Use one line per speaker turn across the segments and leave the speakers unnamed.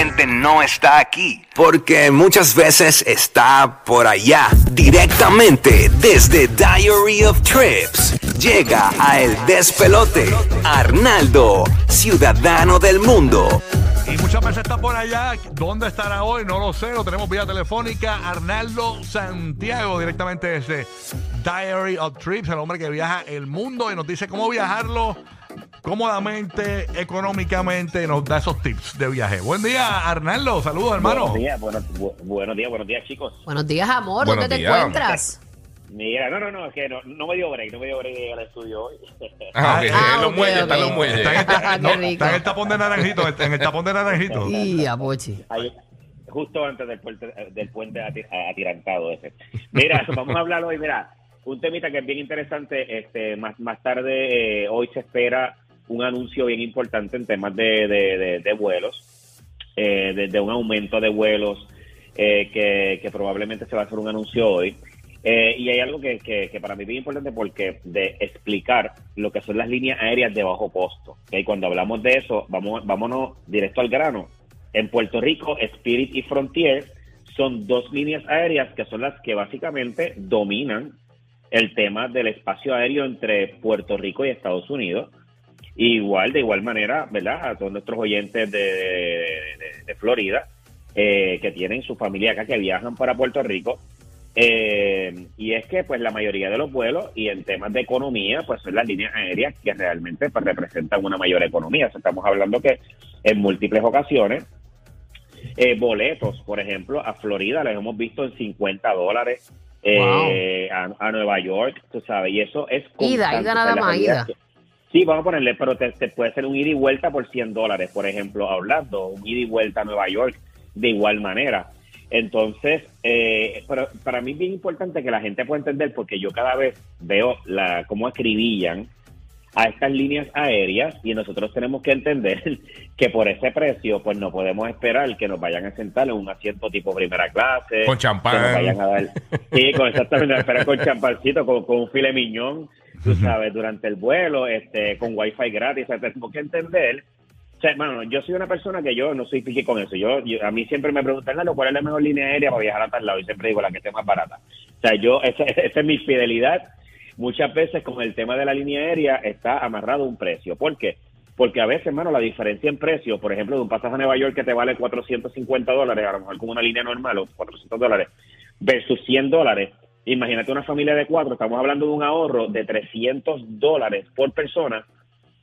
simplemente no está aquí. Porque muchas veces está por allá. Directamente desde Diary of Trips. Llega a El Despelote. Arnaldo, ciudadano del mundo.
Y muchas veces está por allá. ¿Dónde estará hoy? No lo sé. Lo tenemos vía telefónica. Arnaldo Santiago, directamente desde Diary of Trips, el hombre que viaja el mundo y nos dice cómo viajarlo cómodamente, económicamente, nos da esos tips de viaje. Buen día, Arnaldo. Saludos, hermano.
Buenos días, buenos, bu- buenos días, buenos días, chicos.
Buenos días, amor.
Buenos
¿Dónde te
días.
encuentras?
Mira, no, no, no, es que no, no me dio break, no me dio break de llegar al estudio hoy.
Ah, ok.
Ah,
en los
ok,
muelles,
ok.
están los muelles.
Está en, el,
Qué
no,
rico.
está en el tapón de naranjito, en el tapón de naranjito.
Y a Pochi.
Ahí, justo antes del puente, del puente ati- atirantado ese. Mira, vamos a hablar hoy, mira, un temita que es bien interesante, este, más, más tarde, eh, hoy se espera un anuncio bien importante en temas de, de, vuelos, eh, de, un aumento de vuelos eh, que, probablemente se va a hacer un anuncio hoy. Eh, y hay algo que, que, que para mí es bien importante porque de explicar lo que son las líneas aéreas de bajo costo. Y cuando hablamos de eso, vamos, vámonos directo al grano. En Puerto Rico, Spirit y Frontier son dos líneas aéreas que son las que básicamente dominan el tema del espacio aéreo entre Puerto Rico y Estados Unidos. Igual, de igual manera, ¿verdad? A todos nuestros oyentes de, de- de- de Florida, eh, que tienen su familia acá, que viajan para Puerto Rico. Eh, y es que, pues, la mayoría de los vuelos y en temas de economía, pues, son las líneas aéreas que realmente pues, representan una mayor economía. O sea, estamos hablando que en múltiples ocasiones, eh, boletos, por ejemplo, a Florida los hemos visto en 50 dólares. eh, a, a Nueva York, tú sabes, y eso es
Ida, ida nada más, ida.
que- Sí, vamos a ponerle, pero te, te puede ser un ida y vuelta por 100 dólares, por ejemplo, a Orlando, un ida y vuelta a Nueva York de igual manera. Entonces, eh, pero para mí es bien importante que la gente pueda entender, porque yo cada vez veo la cómo acribillan a estas líneas aéreas y nosotros tenemos que entender que por ese precio, pues no podemos esperar que nos vayan a sentar en un asiento tipo primera clase.
Con champán.
Que nos vayan a dar, sí, con exactamente, esperar con champancito, con, con un file miñón, tú sabes, durante el vuelo, este, con wifi gratis. O sea, tenemos que entender. O sea, hermano, yo soy una persona que yo no soy piqui con eso. Yo, yo- a mí siempre me preguntan, "Lalo, ¿cuál es la mejor línea aérea para viajar a tal lado? Y siempre digo la que esté más barata. O sea, yo, esa, esa es mi fidelidad. Muchas veces con el tema de la línea aérea está amarrado un precio. ¿Por qué? Porque a veces, hermano, la diferencia en precio, por ejemplo, de un pasaje a Nueva York que te vale 450 dólares, a lo mejor con una línea normal, o 400 dólares, versus 100 dólares. Imagínate una familia de cuatro, estamos hablando de un ahorro de 300 dólares por persona.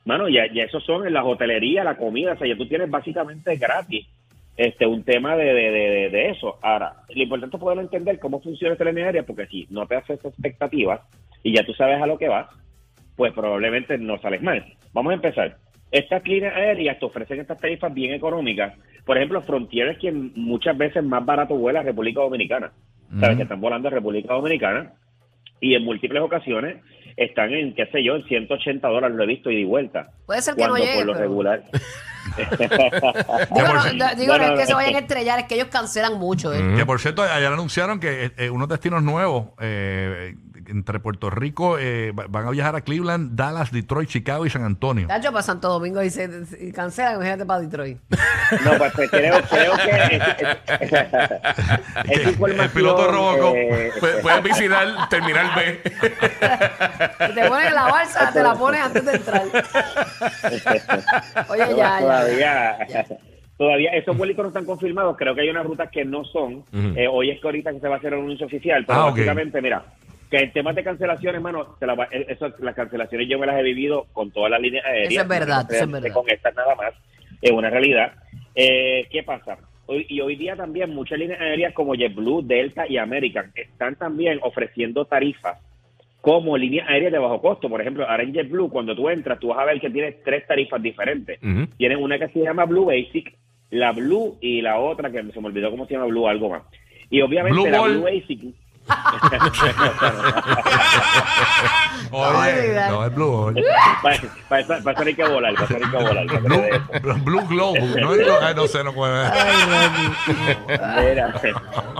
Mano, ya, ya esos son en la hotelería, la comida, o sea, ya tú tienes básicamente gratis este un tema de, de, de, de eso. Ahora, lo importante es poder entender cómo funciona esta línea aérea, porque si no te haces expectativas y ya tú sabes a lo que vas, pues probablemente no sales mal. Vamos a empezar. Estas líneas aéreas te ofrecen estas tarifas bien económicas. Por ejemplo, Frontier es quien muchas veces más barato vuela a República Dominicana. Sabes que están volando a República Dominicana y en múltiples ocasiones están en, qué sé yo, en 180 dólares, lo he visto ida y vuelta.
Puede ser que no
Cuando
llegue,
por lo
pero-
regular.
Digo, no, no, digo, no
No, no,
es que se
no.
vayan a estrellar, es que ellos cancelan mucho. ¿eh?
Que por cierto, ayer anunciaron que eh, unos destinos nuevos eh, entre Puerto Rico eh, va- van a viajar a Cleveland, Dallas, Detroit, Chicago y San Antonio.
Tacho para Santo Domingo y se y cancelan, imagínate para Detroit.
No, pues, pues, creo, creo que es, información,
el piloto Robocop
eh,
Pu- Puedes visitar Terminal B.
Te pones la balsa, te la pones antes de entrar. Oye, ya, ya.
todavía, todavía esos vuelos no están confirmados. Creo que hay unas rutas que no son. Eh, hoy es que ahorita que se va a hacer el anuncio oficial, pero
Ah,
básicamente, mira, que en temas de cancelaciones, hermano, te la va- eh, eso, las cancelaciones yo me las he vivido con todas las líneas aéreas.
Eso es verdad,
no
eso es verdad.
Con estas nada más, es una realidad. Eh, ¿Qué pasa? Hoy, y hoy día también muchas líneas aéreas como JetBlue, Delta y American están también ofreciendo tarifas como líneas aéreas de bajo costo. Por ejemplo, ahora en JetBlue, cuando tú entras, tú vas a ver que tienes tres tarifas diferentes.
Ujú.
Tienes una que se llama Blue Basic, la Blue y la otra que se me olvidó cómo se llama Blue, algo más. Y obviamente
Blue
la
Ball.
Blue Basic.
Oye, no es Blue Ball.
para, eso- hay que volar, para eso hay que volar.
Blue. Blue Globe. No, es Globe. Ay, no sé, no puede.
Mira,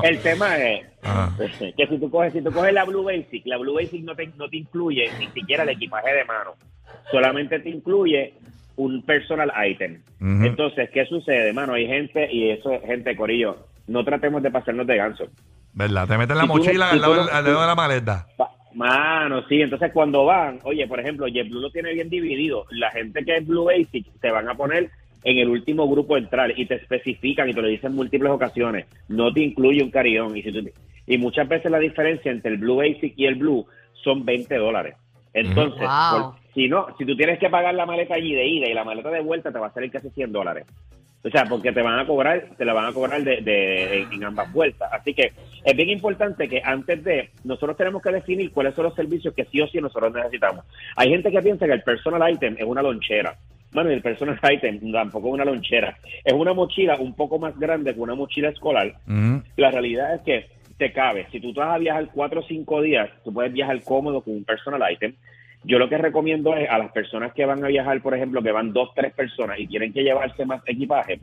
el tema es
Ah.
que si tú coges, si tú coges la Blue Basic, la Blue Basic no te, no te incluye ni siquiera el equipaje de mano. Solamente te incluye un personal item.
Ujú.
Entonces, ¿qué sucede, mano? Hay gente, y eso es gente, Corillo, no tratemos de pasarnos de ganso.
¿Verdad? Te meten la
Si tú no-
mochila al lado, al lado de la maleta.
Mano, sí, entonces cuando van, oye, por ejemplo, JetBlue lo tiene bien dividido. La gente que es Blue Basic te van a poner en el último grupo a entrar y te especifican y te lo dicen en múltiples ocasiones. No te incluye un carillón. Y, si tú- y muchas veces la diferencia entre el Blue Basic y el Blue son 20 dólares. Entonces,
Wow.
por- si no, si tú tienes que pagar la maleta allí de ida y la maleta de vuelta, te va a salir casi 100 dólares. O sea, porque te van a cobrar, te la van a cobrar de, de- en, en ambas vueltas. Así que es bien importante que antes de, nosotros tenemos que definir cuáles son los servicios que sí o sí nosotros necesitamos. Hay gente que piensa que el personal item es una lonchera. Bueno, y el personal item tampoco es una lonchera. Es una mochila un poco más grande que una mochila escolar. La realidad es que te cabe. Si tú vas a viajar cuatro o cinco días, tú puedes viajar cómodo con un personal item. Yo lo que recomiendo es a las personas que van a viajar, por ejemplo, que van dos, tres personas y tienen que llevarse más equipaje,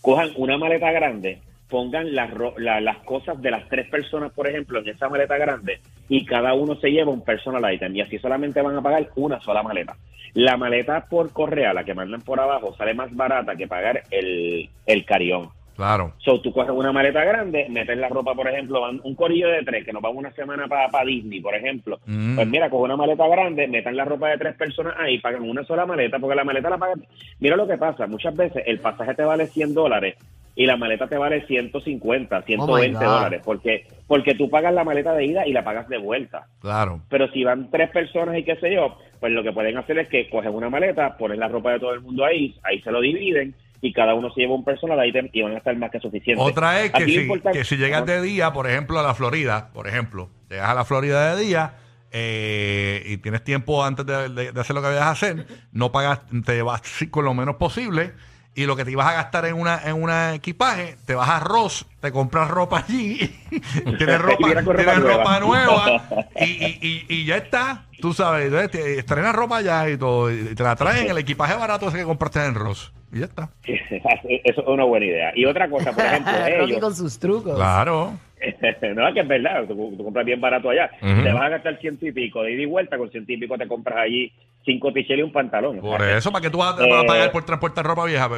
cojan una maleta grande, pongan las, la- las cosas de las tres personas, por ejemplo, en esa maleta grande y cada uno se lleva un personal item y así solamente van a pagar una sola maleta. La maleta por correa, la que mandan por abajo, sale más barata que pagar el carión.
Claro.
So, tú coges una maleta grande, metes la ropa, por ejemplo, van un corillo de tres, que nos vamos una semana para Disney, por ejemplo.
Mm.
Pues mira, coge una maleta grande, metan la ropa de tres personas ahí, pagan una sola maleta, porque la maleta la pagan. Mira lo que pasa, muchas veces el pasaje te vale 100 dólares y la maleta te vale 150, 120
God.
dólares, porque porque tú pagas la maleta de ida y la pagas de vuelta.
Claro.
Pero si van tres personas y qué sé yo, pues lo que pueden hacer es que cogen una maleta, ponen la ropa de todo el mundo ahí, ahí se lo dividen y cada uno se lleva un personal item y van a estar más que suficientes.
Otra es que si,
importante-
que si llegas de día, por ejemplo, a la Florida, por ejemplo, llegas a la Florida de día eh, y tienes tiempo antes de, de- de hacer lo que vayas a hacer, no pagas, te vas con lo menos posible y lo que te ibas a gastar en una en un equipaje, te vas a Ross, te compras ropa allí, tienes ropa, tienes ropa
nueva.
nueva y, y- y- y ya está, tú sabes, te estrenas ropa ya y todo, y te la traen el equipaje barato ese que compraste en Ross y ya está.
Eso es una buena idea. Y otra cosa, por ejemplo, ellos,
con sus trucos.
Claro.
no, es que es verdad, tú, tú compras bien barato allá,
Ujú.
te vas a gastar ciento y pico, de ida y vuelta, con ciento y pico te compras allí cinco ticheles y un pantalón.
Por
O sea,
eso, ¿para que tú vas, a- vas a
Eh,
pagar por transportar ropa vieja?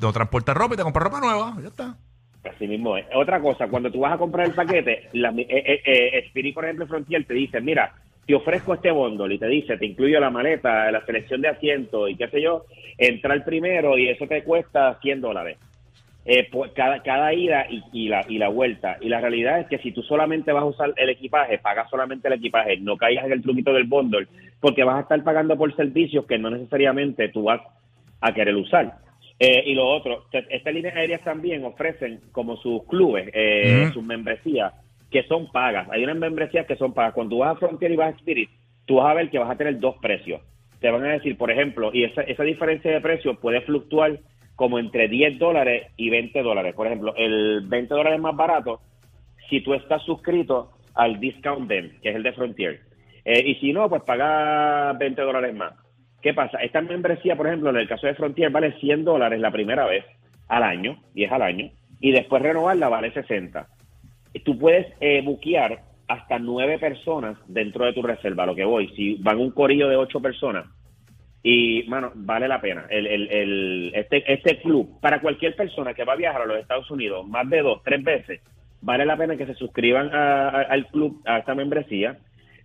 No transportas ropa y te compras ropa nueva. Ya está.
Así mismo es. Otra cosa, cuando tú vas a comprar el paquete, la, eh, eh, eh, Spirit, por ejemplo, Frontier te dice, mira, te ofrezco este bundle y te dice, te incluyo la maleta, la selección de asientos y qué sé yo, entrar primero y eso te cuesta 100 dólares. Eh, por cada, cada ida y, y la, y la vuelta. Y la realidad es que si tú solamente vas a usar el equipaje, pagas solamente el equipaje, no caigas en el truquito del bundle, porque vas a estar pagando por servicios que no necesariamente tú vas a querer usar. Eh, y lo otro, estas líneas aéreas también ofrecen como sus clubes, eh, sus membresías, que son pagas. Hay unas membresías que son pagas. Cuando vas a Frontier y vas a Spirit, tú vas a ver que vas a tener dos precios. Te van a decir, por ejemplo, y esa, esa diferencia de precio puede fluctuar como entre 10 dólares y 20 dólares. Por ejemplo, el 20 dólares más barato si tú estás suscrito al Discount Den, que es el de Frontier. Eh, y si no, pues paga 20 dólares más. ¿Qué pasa? Esta membresía, por ejemplo, en el caso de Frontier, vale 100 dólares la primera vez al año, y es al año, y después renovarla vale 60. Tú puedes eh, buquear hasta nueve personas dentro de tu reserva, lo que voy. Si van un corillo de ocho personas, y, mano, vale la pena. El, el, el- este, este club, para cualquier persona que va a viajar a los Estados Unidos más de dos, tres veces, vale la pena que se suscriban a- a- al club, a esta membresía,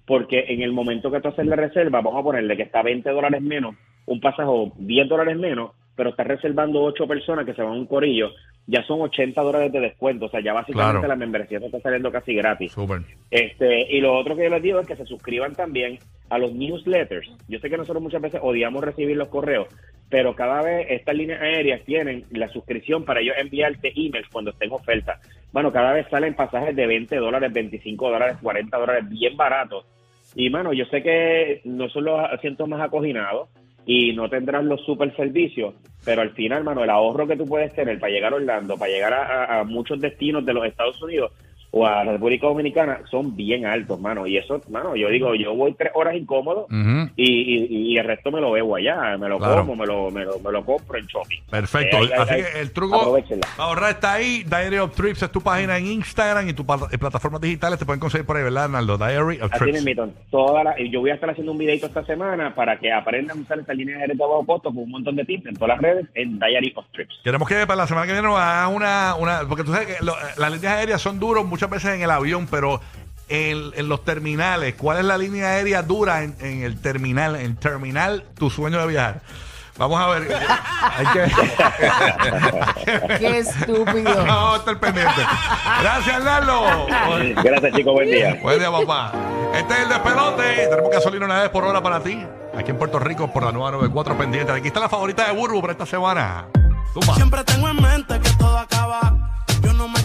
porque en el momento que tú haces la reserva, vamos a ponerle que está 20 dólares menos, un pasaje 10 dólares menos, pero estás reservando ocho personas que se van un corillo, ya son 80 dólares de descuento, o sea, ya básicamente
Claro.
la membresía te está saliendo casi gratis. Este, y lo otro que yo les digo es que se suscriban también a los newsletters. Yo sé que nosotros muchas veces odiamos recibir los correos, pero cada vez estas líneas aéreas tienen la suscripción para ellos enviarte emails cuando estén ofertas. Bueno, cada vez salen pasajes de 20 dólares, 25 dólares, 40 dólares, bien baratos. Y, mano, yo sé que no son los asientos más acoginados y no tendrás los super servicios, pero al final, mano, el ahorro que tú puedes tener para llegar a Orlando, para llegar a, a- a muchos destinos de los Estados Unidos, o a la República Dominicana son bien altos, mano. Y eso, mano, yo digo, yo voy tres horas incómodo y, y, y el resto me lo bebo allá, me lo
Claro.
como, me lo, me lo, me lo compro en shopping.
Perfecto.
Eh,
Así que el truco para ahorrar está ahí. Diary of Trips es tu página en Instagram y tus eh, plataformas digitales te pueden conseguir por ahí, ¿verdad, Arnaldo? Diary of
Así
Trips.
me. Toda la, yo voy a estar haciendo un videito esta semana para que aprendan a usar esta línea de bajo costo con un montón de tips en todas las redes en Diary of Trips.
Queremos que para la semana que viene nos hagas una, una. Porque tú sabes que lo- las líneas aéreas son duros muchas veces en el avión, pero en, en los terminales, ¿cuál es la línea aérea dura en, en el terminal? En el terminal, tu sueño de viajar. Vamos a ver. Hay que.
Qué estúpido.
Vamos a estar pendientes. Gracias, Arnaldo.
Gracias, chicos. Buen día.
Buen día, papá. Este es el despelote. Tenemos gasolina una vez por hora para ti. Aquí en Puerto Rico por la nueva 94 pendiente. Aquí está la favorita de Burbu para esta semana.
Siempre tengo en mente que todo acaba. Yo no me